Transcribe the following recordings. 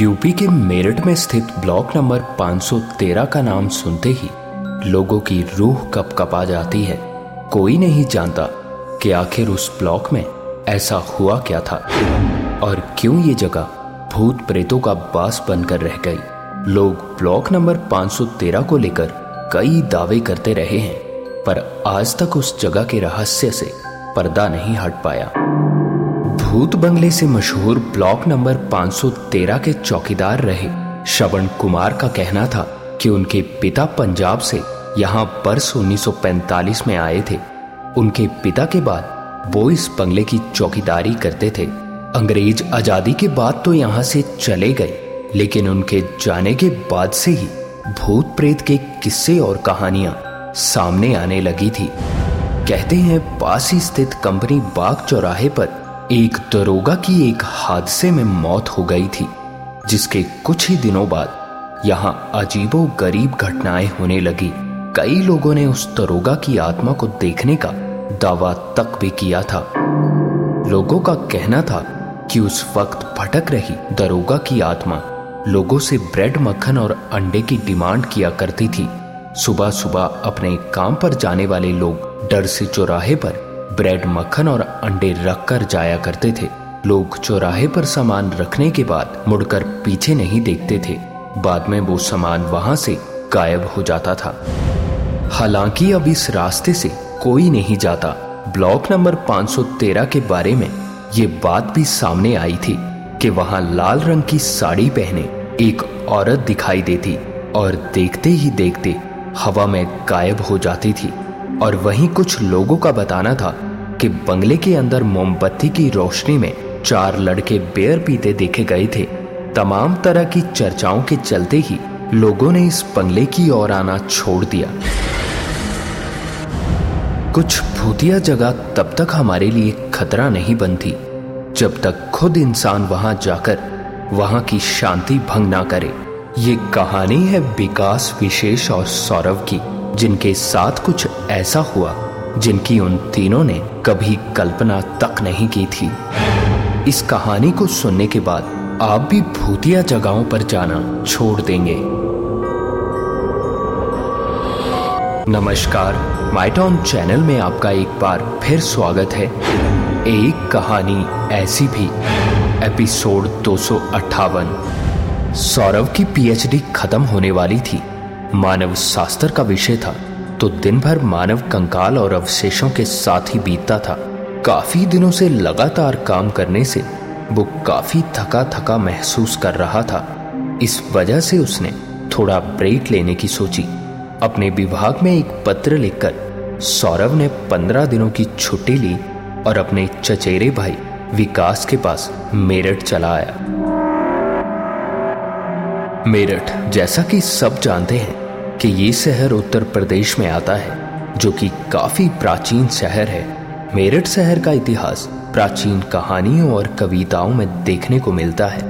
UP के मेरठ में स्थित ब्लॉक नंबर 513 का नाम सुनते ही लोगों की रूह कप कपा जाती है। कोई नहीं जानता कि आखिर उस ब्लॉक में ऐसा हुआ क्या था और क्यों ये जगह भूत प्रेतों का बास बनकर रह गई। लोग ब्लॉक नंबर 513 को लेकर कई दावे करते रहे हैं, पर आज तक उस जगह के रहस्य से पर्दा नहीं हट पाया। भूत बंगले से मशहूर ब्लॉक नंबर 513 के चौकीदार रहे। श्रवण कुमार का कहना था कि उनके पिता पंजाब से यहाँ वर्ष 1945 में आए थे। उनके पिता के बाद वो इस बंगले की चौकीदारी करते थे। अंग्रेज़ आज़ादी के बाद तो यहाँ से चले गए, लेकिन उनके जाने के बाद से ही भूत प्रेत के किस्से और कहानियाँ सामने आने लगी थी। कहते हैं पास ही स्थित कंपनी बाग चौराहे पर एक दरोगा की एक हादसे में मौत हो गई थी, जिसके कुछ ही दिनों बाद यहाँ अजीबो गरीब घटनाएँ होने लगी। कई लोगों ने उस दरोगा की आत्मा को देखने का दावा तक भी किया था। लोगों का कहना था कि उस वक्त भटक रही दरोगा की आत्मा लोगों से ब्रेड मक्खन और अंडे की डिमांड किया करती थी। सुबह सुबह अपने काम पर जाने वाले लोग डर से चौराहे पर ब्रेड मक्खन और अंडे रख कर जाया करते थे। लोग चौराहे पर सामान रखने के बाद मुड़कर पीछे नहीं देखते थे। बाद में वो सामान वहाँ से गायब हो जाता था। हालाँकि अब इस रास्ते से कोई नहीं जाता। ब्लॉक नंबर 513 के बारे में ये बात भी सामने आई थी कि वहाँ लाल रंग की साड़ी पहने एक औरत दिखाई देती और देखते ही देखते हवा में गायब हो जाती थी। और वहीं कुछ लोगों का बताना था कि बंगले के अंदर मोमबत्ती की रोशनी में चार लड़के बेयर पीते देखे गए थे। तमाम तरह की चर्चाओं के चलते ही लोगों ने इस बंगले की ओर आना छोड़ दिया। कुछ भूतिया जगह तब तक हमारे लिए खतरा नहीं बनती, जब तक खुद इंसान वहाँ जाकर वहाँ की शांति भंग ना करे। ये कहानी है विकास विशेष और सौरव की। जिनके साथ कुछ ऐसा हुआ, जिनकी उन तीनों ने कभी कल्पना तक नहीं की थी। इस कहानी को सुनने के बाद आप भी भूतिया जगहों पर जाना छोड़ देंगे। नमस्कार, माइटॉन चैनल में आपका एक बार फिर स्वागत है। एक कहानी ऐसी भी, एपिसोड दो सौ अट्ठावन। सौरभ की पीएचडी खत्म होने वाली थी। मानव शास्त्र का विषय था तो दिन भर मानव कंकाल और अवशेषों के साथ ही बीतता था। काफ़ी दिनों से लगातार काम करने से वो काफ़ी थका थका महसूस कर रहा था। इस वजह से उसने थोड़ा ब्रेक लेने की सोची। अपने विभाग में एक पत्र लिखकर सौरभ ने पंद्रह दिनों की छुट्टी ली और अपने चचेरे भाई विकास के पास मेरठ चला आया। मेरठ, जैसा कि सब जानते हैं कि ये शहर उत्तर प्रदेश में आता है, जो कि काफ़ी प्राचीन शहर है। मेरठ शहर का इतिहास प्राचीन कहानियों और कविताओं में देखने को मिलता है।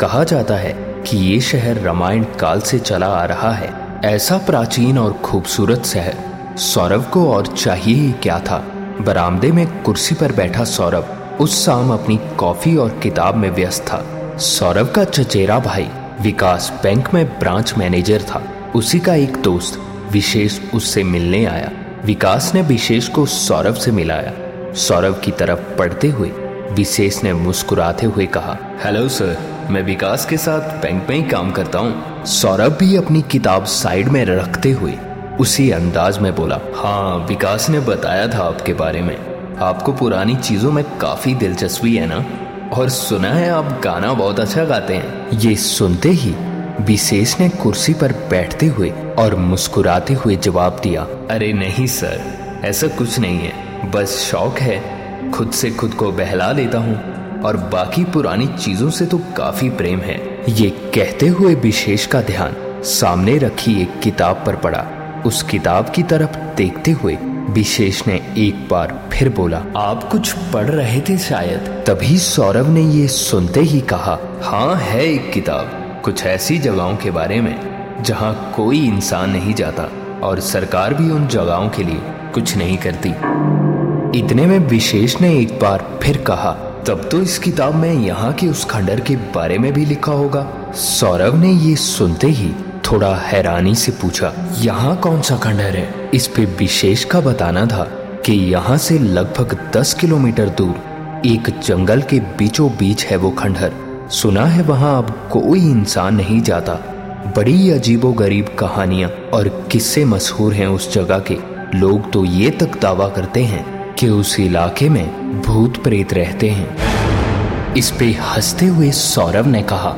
कहा जाता है कि ये शहर रामायण काल से चला आ रहा है। ऐसा प्राचीन और खूबसूरत शहर, सौरभ को और चाहिए ही क्या था? बरामदे में कुर्सी पर बैठा सौरभ, उस शाम अपनी कॉफ़ी और किताब में व्यस्त था। सौरभ का चचेरा भाई विकास बैंक में ब्रांच मैनेजर था। उसी का एक दोस्त विशेष उससे मिलने आया। विकास ने विशेष को सौरभ से मिलाया। सौरभ की तरफ़ पढ़ते हुए विशेष ने मुस्कुराते हुए कहा, हेलो सर, मैं विकास के साथ बैंक में ही काम करता हूँ। सौरभ भी अपनी किताब साइड में रखते हुए उसी अंदाज में बोला हाँ विकास ने बताया था आपके बारे में। आपको पुरानी चीज़ों में काफ़ी दिलचस्पी है ना? और सुना है आप गाना बहुत अच्छा गाते हैं। ये सुनते ही विशेष ने कुर्सी पर बैठते हुए और मुस्कुराते हुए जवाब दिया, अरे नहीं, सर, ऐसा कुछ नहीं है। बस शौक है, खुद से खुद को बहला लेता हूँ और बाकी पुरानी चीज़ों से तो काफ़ी प्रेम है। ये कहते हुए विशेष का ध्यान सामने रखी एक किताब पर पड़ा। उस किताब की तरफ़ देखते हुए विशेष ने एक बार फिर बोला, आप कुछ पढ़ रहे थे शायद? तभी सौरभ ने ये सुनते ही कहा हाँ है एक किताब। कुछ ऐसी जगहों के बारे में, जहाँ कोई इंसान नहीं जाता और सरकार भी उन जगहों के लिए कुछ नहीं करती। इतने में विशेष ने एक बार फिर कहा, तब तो इस किताब में यहाँ के उस खंडर के बारे में भी लिखा होगा। सौरभ ने ये सुनते ही थोड़ा हैरानी से पूछा, यहाँ कौन सा खंडर है? इस पे विशेष का बताना था कि यहाँ से लगभग दस किलोमीटर दूर एक जंगल के बीचों बीच है वो खंडर सुना है वहाँ अब कोई इंसान नहीं जाता। बड़ी अजीबो गरीब कहानियाँ और किस्से मशहूर हैं उस जगह के। लोग तो ये तक दावा करते हैं कि उस इलाके में भूत प्रेत रहते हैं। इस पे हँसते हुए सौरभ ने कहा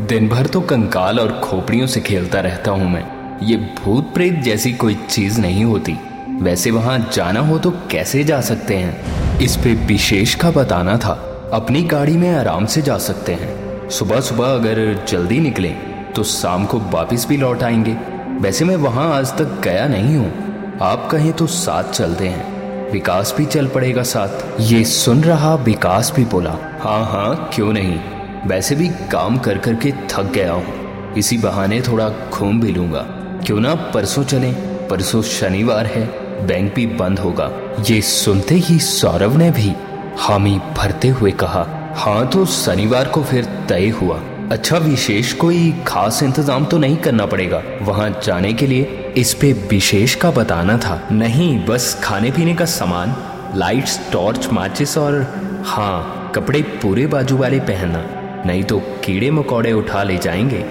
दिन भर तो कंकाल और खोपड़ियों से खेलता रहता हूँ मैं। ये भूत प्रेत जैसी कोई चीज़ नहीं होती। वैसे वहाँ जाना हो तो कैसे जा सकते हैं? इस पे विशेष का बताना था। अपनी गाड़ी में आराम से जा सकते हैं। सुबह सुबह अगर जल्दी निकले तो शाम को वापस भी लौट आएँगे। वैसे मैं वहाँ आज तक गया नहीं हूँ। आप कहें तो साथ चलते हैं। विकास भी चल पड़ेगा साथ। ये सुन रहा विकास भी बोला हाँ हाँ क्यों नहीं? वैसे भी काम कर कर के थक गया हूँ। इसी बहाने थोड़ा घूम भी लूँगा। क्यों ना परसों चले? परसों शनिवार है, बैंक भी बंद होगा। ये सुनते ही सौरभ ने भी हामी भरते हुए कहा हाँ तो शनिवार को फिर तय हुआ। अच्छा विशेष कोई खास इंतज़ाम तो नहीं करना पड़ेगा। वहाँ जाने के लिए इस पे विशेष का बताना था। नहीं, बस खाने पीने का सामान, लाइट्स, टॉर्च, माचिस और हाँ कपड़े पूरे बाजू वाले पहनना। नहीं तो कीड़े मकोड़े उठा ले जाएँगे।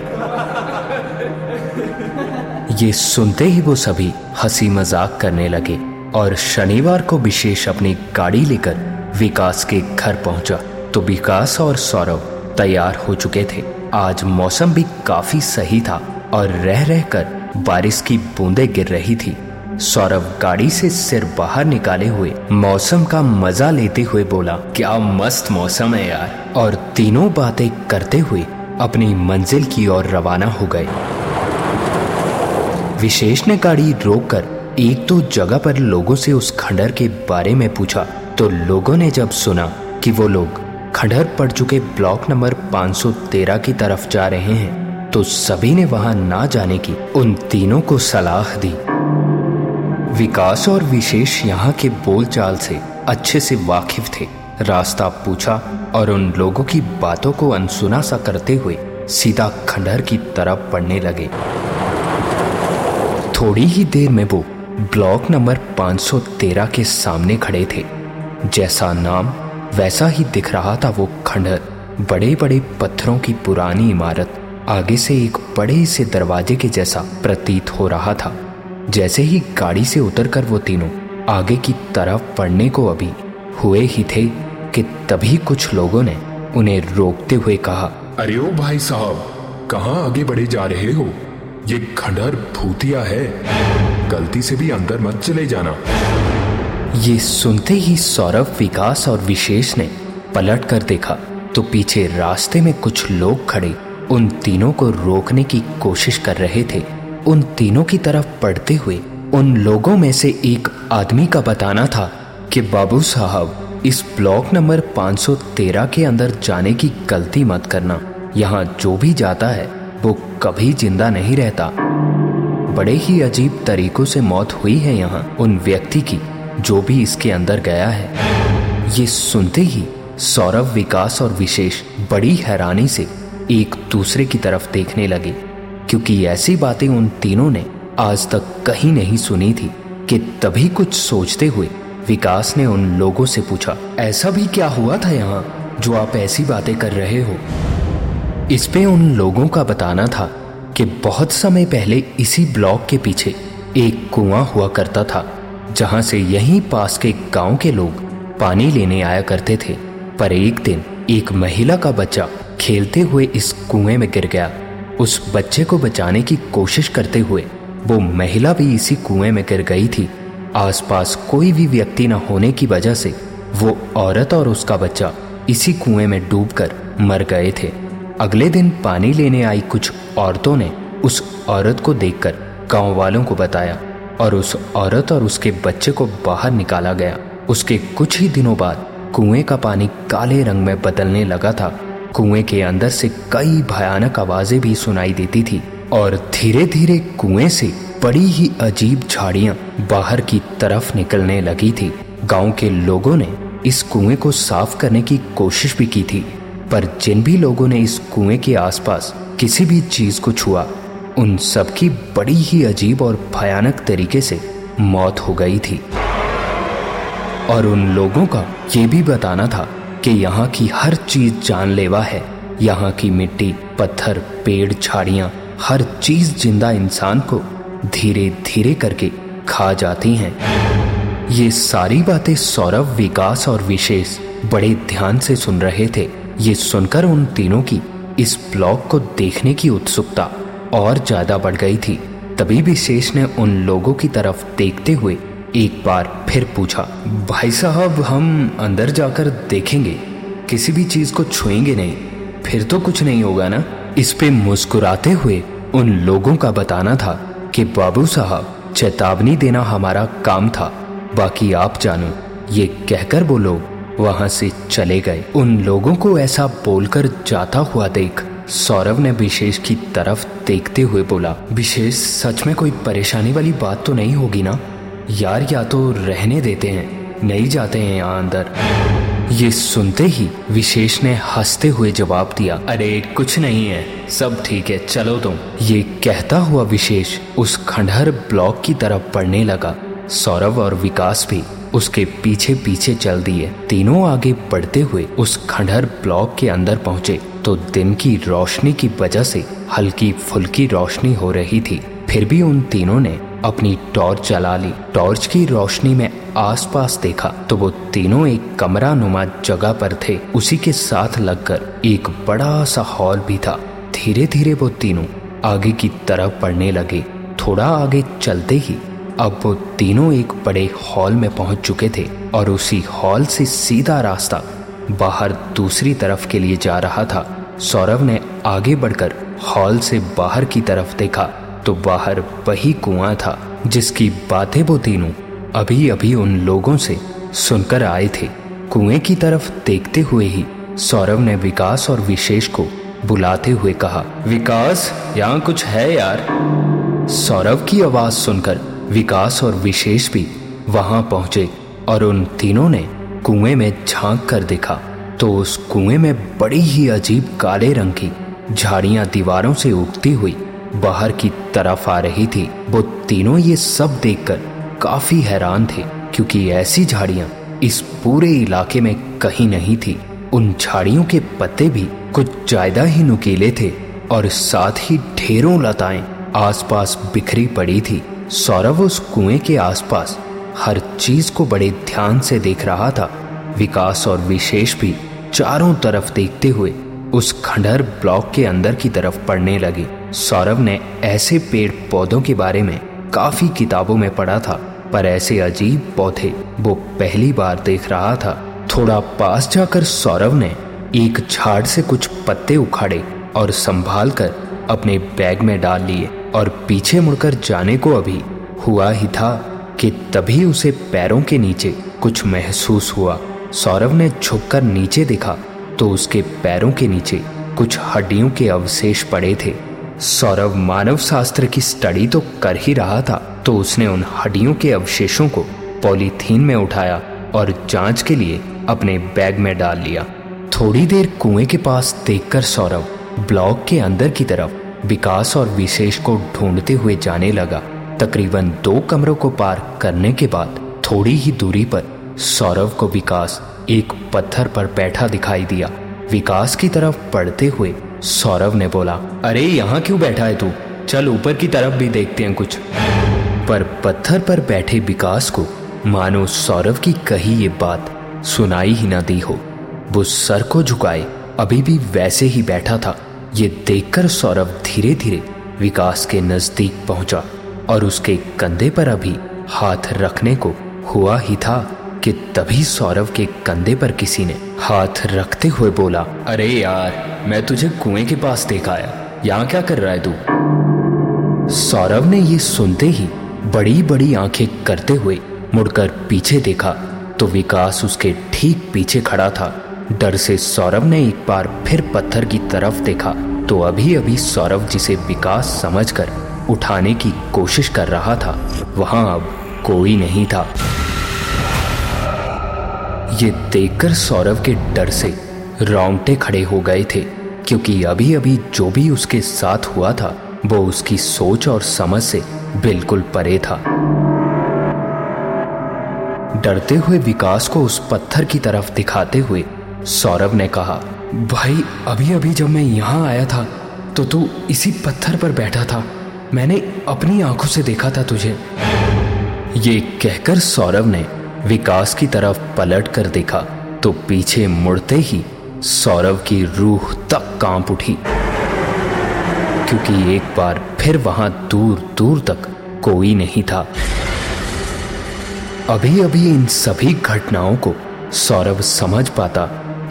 ये सुनते ही वो सभी हँसी मज़ाक करने लगे और शनिवार को विशेष अपनी गाड़ी लेकर विकास के घर पहुँचा। तो विकास और सौरभ तैयार हो चुके थे। आज मौसम भी काफ़ी सही था और रह रहकर बारिश की बूंदें गिर रही थी। सौरभ गाड़ी से सिर बाहर निकाले हुए मौसम का मज़ा लेते हुए बोला, क्या मस्त मौसम है यार। और तीनों बातें करते हुए अपनी मंजिल की ओर रवाना हो गए। विशेष ने गाड़ी रोककर एक दो तो जगह पर लोगों से उस खंडर के बारे में पूछा तो लोगों ने जब सुना कि वो लोग खंडहर पड़ चुके ब्लॉक नंबर 513 की तरफ़ जा रहे हैं तो सभी ने वहाँ ना जाने की उन तीनों को सलाह दी। विकास और विशेष यहाँ के बोलचाल से अच्छे से वाकिफ थे। रास्ता पूछा और उन लोगों की बातों को अनसुना सा करते हुए सीधा खंडहर की तरफ़ पड़ने लगे। थोड़ी ही देर में वो ब्लॉक नंबर 513 के सामने खड़े थे। जैसा नाम, वैसा ही दिख रहा था वो खंडहर बड़े बड़े पत्थरों की पुरानी इमारत आगे से एक बड़े से दरवाजे के जैसा प्रतीत हो रहा था। जैसे ही गाड़ी से उतरकर वो तीनों आगे की तरफ़ पड़ने को अभी हुए ही थे कि तभी कुछ लोगों ने उन्हें रोकते हुए कहा, अरे ओ भाई साहब, कहाँ आगे बढ़े जा रहे हो? ये खंडहर भूतिया है। गलती से भी अंदर मत चले जाना। ये सुनते ही सौरभ, विकास और विशेष ने पलट कर देखा तो पीछे रास्ते में कुछ लोग खड़े। उन तीनों को रोकने की कोशिश कर रहे थे। उन तीनों की तरफ़ पढ़ते हुए उन लोगों में से एक आदमी का बताना था कि बाबू साहब, इस ब्लॉक नंबर 513 के अंदर जाने की गलती मत करना। यहाँ जो भी जाता है, वो कभी ज़िंदा नहीं रहता। बड़े ही अजीब तरीकों से मौत हुई है यहाँ। उन व्यक्ति की जो भी इसके अंदर गया है। ये सुनते ही सौरभ, विकास और विशेष बड़ी हैरानी से एक दूसरे की तरफ़ देखने लगे, क्योंकि ऐसी बातें उन तीनों ने आज तक कहीं नहीं सुनी थी कि तभी कुछ सोचते हुए विकास ने उन लोगों से पूछा, ऐसा भी क्या हुआ था यहाँ जो आप ऐसी बातें कर रहे हो? इस पे उन लोगों का बताना था कि बहुत समय पहले इसी ब्लॉक के पीछे एक कुआँ हुआ करता था जहाँ से यहीं पास के गाँव के लोग पानी लेने आया करते थे। पर एक दिन एक महिला का बच्चा खेलते हुए इस कुएँ में गिर गया। उस बच्चे को बचाने की कोशिश करते हुए वो महिला भी इसी कुएँ में गिर गई थी। आसपास कोई भी व्यक्ति न होने की वजह से वो औरत और उसका बच्चा इसी कुएँ में डूबकर मर गए थे। अगले दिन पानी लेने आई कुछ औरतों ने उस औरत को देखकर गाँव वालों को बताया और उस औरत और उसके बच्चे को बाहर निकाला गया। उसके कुछ ही दिनों बाद कुएँ का पानी काले रंग में बदलने लगा था। कुएँ के अंदर से कई भयानक आवाज़ें भी सुनाई देती थी और धीरे धीरे कुएँ से बड़ी ही अजीब झाड़ियाँ बाहर की तरफ़ निकलने लगी थी। गाँव के लोगों ने इस कुएँ को साफ़ करने की कोशिश भी की थी, पर जिन भी लोगों ने इस कुएँ के आसपास किसी भी चीज़ को छुआ उन सबकी बड़ी ही अजीब और भयानक तरीके से मौत हो गई थी। और उन लोगों का ये भी बताना था कि यहाँ की हर चीज़ जानलेवा है। यहाँ की मिट्टी, पत्थर, पेड़, झाड़ियाँ, हर चीज़ ज़िंदा इंसान को धीरे धीरे करके खा जाती हैं। ये सारी बातें सौरभ विकास और विशेष बड़े ध्यान से सुन रहे थे। ये सुनकर उन तीनों की इस ब्लॉग को देखने की उत्सुकता और ज़्यादा बढ़ गई थी। तभी भी शेष ने उन लोगों की तरफ़ देखते हुए एक बार फिर पूछा, भाई साहब, हम अंदर जाकर देखेंगे। किसी भी चीज़ को छुएँगे नहीं। फिर तो कुछ नहीं होगा ना? इस पे मुस्कुराते हुए उन लोगों का बताना था कि, बाबू साहब, चेतावनी देना हमारा काम था। बाकी आप जानो, ये कहकर वो लोग वहाँ से चले गए। उन लोगों को ऐसा बोलकर जाता हुआ देख सौरभ ने विशेष की तरफ़ देखते हुए बोला विशेष सच में कोई परेशानी वाली बात तो नहीं होगी ना? यार, या तो रहने देते हैं, नहीं जाते हैं यहाँ अंदर। ये सुनते ही विशेष ने हँसते हुए जवाब दिया, अरे, कुछ नहीं है, सब ठीक है, चलो तुम। ये कहता हुआ विशेष उस खंडहर ब्लॉक की तरफ़ बढ़ने लगा। सौरभ और विकास भी उसके पीछे पीछे चल दिए। तीनों आगे बढ़ते हुए उस खंडहर ब्लॉक के अंदर पहुँचे। तो दिन की रोशनी की वजह से हल्की फुल्की रोशनी हो रही थी। फिर भी उन तीनों ने अपनी टॉर्च जला ली। टॉर्च की रोशनी में आसपास देखा तो वो तीनों एक कमरा नुमा जगह पर थे। उसी के साथ लगकर एक बड़ा सा हॉल भी था। धीरे धीरे वो तीनों आगे की तरफ़ बढ़ने लगे। थोड़ा आगे चलते ही अब वो तीनों एक बड़े हॉल में पहुँच चुके थे और उसी हॉल से सीधा रास्ता बाहर दूसरी तरफ़ के लिए जा रहा था। सौरभ ने आगे बढ़कर हॉल से बाहर की तरफ़ देखा तो बाहर वही कुआँ था, जिसकी बातें वो तीनों अभी अभी उन लोगों से सुनकर आए थे। कुएँ की तरफ़ देखते हुए ही सौरभ ने विकास और विशेष को बुलाते हुए कहा, विकास, यहाँ कुछ है यार? सौरभ की आवाज़ सुनकर विकास और विशेष भी वहाँ पहुँचे और उन तीनों ने कुएँ में झाँक कर देखा। तो उस कुएँ में बड़ी ही अजीब काले रंग की झाड़ियाँ दीवारों से उगती हुई बाहर की तरफ़ आ रही थी। वो तीनों ये सब देखकर काफ़ी हैरान थे, क्योंकि ऐसी झाड़ियाँ इस पूरे इलाके में कहीं नहीं थी। उन झाड़ियों के पत्ते भी कुछ ज़्यादा ही नुकीले थे और साथ ही ढेरों लताएँ आसपास बिखरी पड़ी थी। सौरभ उस कुएँ के आसपास हर चीज़ को बड़े ध्यान से देख रहा था। विकास और विशेष भी चारों तरफ़ देखते हुए उस खंडहर ब्लॉक के अंदर की तरफ़ पढ़ने लगे। सौरभ ने ऐसे पेड़ पौधों के बारे में काफ़ी किताबों में पढ़ा था, पर ऐसे अजीब पौधे वो पहली बार देख रहा था। थोड़ा पास जाकर सौरभ ने एक झाड़ से कुछ पत्ते उखाड़े और संभाल कर अपने बैग में डाल लिए। और पीछे मुड़कर जाने को अभी हुआ ही था कि तभी उसे पैरों के नीचे कुछ महसूस हुआ। सौरभ ने झुककर नीचे देखा तो उसके पैरों के नीचे कुछ हड्डियों के अवशेष पड़े थे। सौरभ मानव शास्त्र की स्टडी तो कर ही रहा था तो उसने उन हड्डियों के अवशेषों को पॉलीथीन में उठाया और जाँच के लिए अपने बैग में डाल लिया। थोड़ी देर कुएँ के पास देखकर सौरभ ब्लॉक के अंदर की तरफ़ विकास और विशेष को ढूंढते हुए जाने लगा। तकरीबन दो कमरों को पार करने के बाद थोड़ी ही दूरी पर सौरव को विकास एक पत्थर पर बैठा दिखाई दिया। विकास की तरफ़ पढ़ते हुए सौरव ने बोला, अरे, यहाँ क्यों बैठा है तू? चल ऊपर की तरफ़ भी देखते हैं कुछ। पर पत्थर पर बैठे विकास को, मानो सौरव की कही ये बात सुनाई ही ना दी हो। वो सर को झुकाए, अभी भी वैसे ही बैठा था। ये देखकर सौरभ धीरे धीरे विकास के नज़दीक पहुँचा और उसके कंधे पर अभी हाथ रखने को हुआ ही था कि तभी सौरभ के कंधे पर किसी ने हाथ रखते हुए बोला, अरे यार, मैं तुझे कुएँ के पास देखा आया। यहाँ क्या कर रहा है तू? सौरभ ने ये सुनते ही बड़ी बड़ी आँखें करते हुए मुड़कर पीछे देखा तो विकास उसके ठीक पीछे खड़ा था। डर से सौरभ ने एक बार फिर पत्थर की तरफ़ देखा। तो अभी अभी सौरभ जिसे विकास समझकर उठाने की कोशिश कर रहा था, वहाँ अब कोई नहीं था। ये देखकर सौरभ के डर से रोंगटे खड़े हो गए थे, क्योंकि अभी अभी जो भी उसके साथ हुआ था, वो उसकी सोच और समझ से बिल्कुल परे था। डरते हुए विकास को उस पत्थर की तरफ़ दिखाते हुए सौरभ ने कहा, भाई अभी अभी जब मैं यहाँ आया था तो तू इसी पत्थर पर बैठा था। मैंने अपनी आँखों से देखा था तुझे। ये कहकर सौरभ ने विकास की तरफ़ पलट कर देखा तो पीछे मुड़ते ही सौरभ की रूह तक काँप उठी, क्योंकि एक बार फिर वहाँ दूर दूर तक कोई नहीं था। अभी अभी इन सभी घटनाओं को सौरभ समझ पाता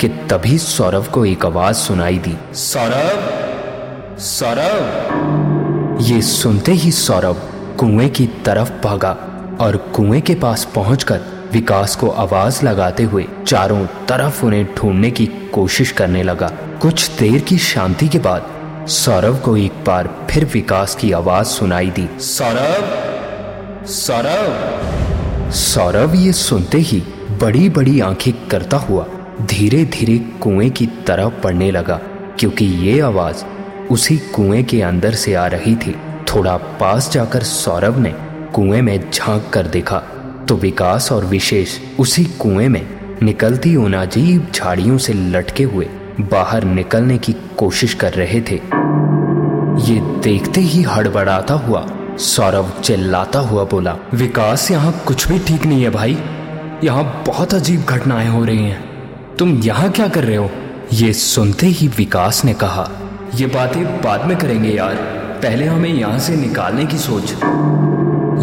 कि तभी सौरभ को एक आवाज़ सुनाई दी। सौरभ सौरभ। ये सुनते ही सौरभ कुएँ की तरफ़ भागा और कुएँ के पास पहुंचकर विकास को आवाज़ लगाते हुए चारों तरफ़ उन्हें ढूँढने की कोशिश करने लगा। कुछ देर की शांति के बाद सौरभ को एक बार फिर विकास की आवाज़ सुनाई दी। सौरभ सौरभ। सौरभ ये सुनते ही बड़ी बड़ी आँखें करता हुआ धीरे धीरे कुएँ की तरफ़ पड़ने लगा, क्योंकि ये आवाज़ उसी कुएँ के अंदर से आ रही थी। थोड़ा पास जाकर सौरभ ने कुएँ में झाँक कर देखा तो विकास और विशेष उसी कुएँ में निकलती उन अजीब झाड़ियों से लटके हुए बाहर निकलने की कोशिश कर रहे थे। ये देखते ही हड़बड़ाता हुआ सौरभ चिल्लाता हुआ बोला, विकास, यहाँ कुछ भी ठीक नहीं है भाई। यहाँ बहुत अजीब घटनाएँ हो रही हैं। तुम यहाँ क्या कर रहे हो? ये सुनते ही विकास ने कहा, ये बातें बाद में करेंगे यार। पहले हमें यहाँ से निकालने की सोच।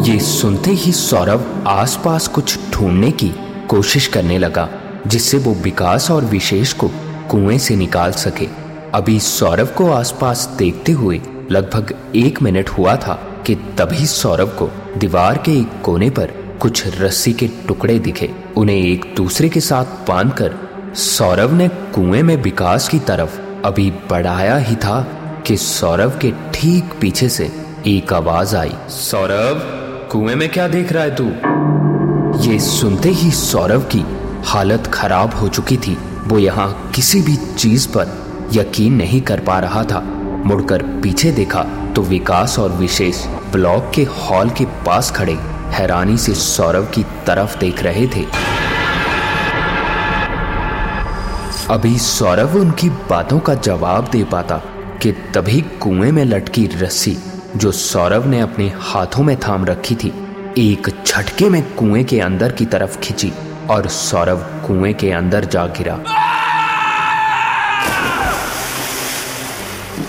ये सुनते ही सौरभ आसपास कुछ ढूँढने की कोशिश करने लगा, जिससे वो विकास और विशेष को कुएँ से निकाल सके। अभी सौरभ को आसपास देखते हुए लगभग एक मिनट हुआ था कि तभी सौरभ को दीवार के एक कोने पर कुछ रस्सी के टुकड़े दिखे। उन्हें एक दूसरे के साथ बांधकर सौरभ ने कुएँ में विकास की तरफ़ अभी बढ़ाया ही था कि सौरभ के ठीक पीछे से एक आवाज़ आई। सौरभ कुएँ में क्या देख रहा है तू? ये सुनते ही सौरव की हालत खराब हो चुकी थी। वो यहाँ किसी भी चीज़ पर यकीन नहीं कर पा रहा था। मुड़कर पीछे देखा तो विकास और विशेष ब्लॉक के हॉल के पास खड़े, हैरानी से सौरव की तरफ़ देख रहे थे। अभी सौरभ उनकी बातों का जवाब दे पाता कि तभी कुएँ में लटकी रस्सी जो सौरभ ने अपने हाथों में थाम रखी थी, एक झटके में कुएँ के अंदर की तरफ़ खिंची और सौरभ कुएँ के अंदर जा गिरा।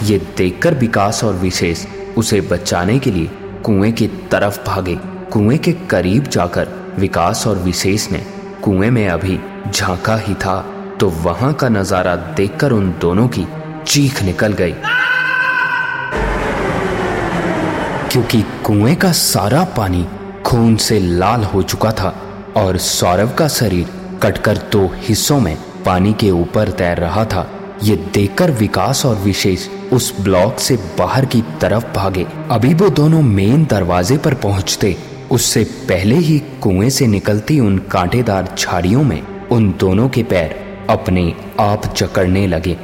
ये देखकर विकास और विशेष उसे बचाने के लिए कुएँ की तरफ़ भागे। कुएँ के करीब जाकर विकास और विशेष ने कुएँ में अभी झांका ही था। तो वहाँ का नज़ारा देखकर उन दोनों की चीख निकल गई। क्योंकि कुएँ का सारा पानी खून से लाल हो चुका था और सौरभ का शरीर कटकर दो हिस्सों में पानी के ऊपर तैर रहा था। ये देखकर विकास और विशेष उस ब्लॉक से बाहर की तरफ़ भागे। अभी वो दोनों मेन दरवाजे पर पहुँचते, उससे पहले ही कुएँ से निकलती उन कांटेदार झाड़ियों में उन दोनों के पैर अपने आप जकड़ने लगे।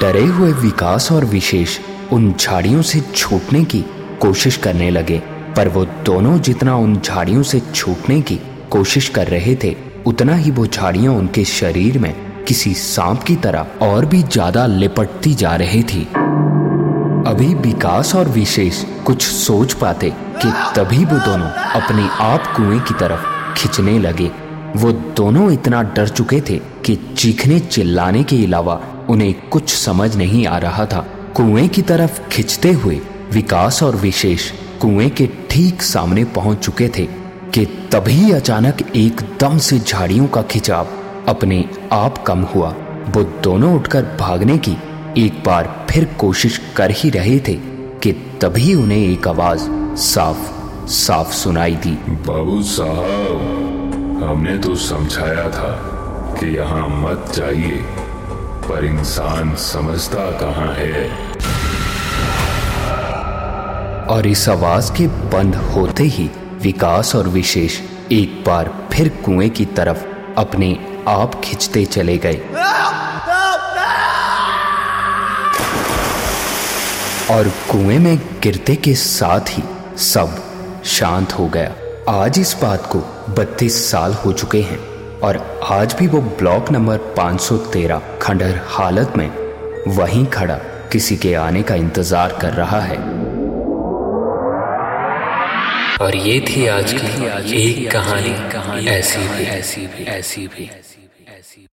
डरे हुए विकास और विशेष उन झाड़ियों से छूटने की कोशिश करने लगे, पर वो दोनों जितना उन झाड़ियों से छूटने की कोशिश कर रहे थे, उतना ही वो झाड़ियाँ उनके शरीर में किसी सांप की तरह और भी ज़्यादा लिपटती जा रही थी। अभी विकास और विशेष कुछ सोच पाते कि तभी वो दोनों अपने आप कुएँ की तरफ़ खिंचने लगे। वो दोनों इतना डर चुके थे कि चीखने चिल्लाने के अलावा उन्हें कुछ समझ नहीं आ रहा था। कुएँ की तरफ़ खिंचते हुए विकास और विशेष कुएँ के ठीक सामने पहुँच चुके थे कि तभी अचानक एकदम से झाड़ियों का खिंचाव अपने आप कम हुआ। वो दोनों उठकर भागने की एक बार फिर कोशिश कर ही रहे थे कि तभी उन्हें एक आवाज़ साफ़ साफ़ सुनाई दी। बाबू साहब। हमने तो समझाया था कि यहाँ मत जाइए, पर इंसान समझता कहाँ है। और इस आवाज़ के बंद होते ही विकास और विशेष एक बार फिर कुएँ की तरफ़ अपने आप खिंचते चले गए। और कुएँ में गिरते के साथ ही सब शांत हो गया। आज इस बात को बत्तीस साल हो चुके हैं और आज भी वो ब्लॉक नंबर 513 खंडर हालत में वहीं खड़ा किसी के आने का इंतज़ार कर रहा है। और ये थी आज की एक कहानी ऐसी भी ऐसी भी ऐसी भी।